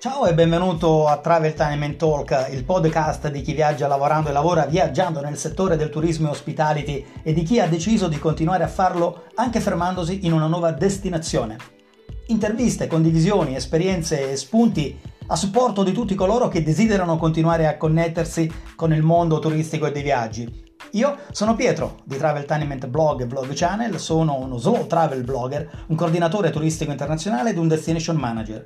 Ciao e benvenuto a Travel Time and Talk, il podcast di chi viaggia lavorando e lavora viaggiando nel settore del turismo e hospitality e di chi ha deciso di continuare a farlo anche fermandosi in una nuova destinazione. Interviste, condivisioni, esperienze e spunti a supporto di tutti coloro che desiderano continuare a connettersi con il mondo turistico e dei viaggi. Io sono Pietro di Travel Tenement Blog e Vlog Channel, sono uno slow travel blogger, un coordinatore turistico internazionale ed un destination manager.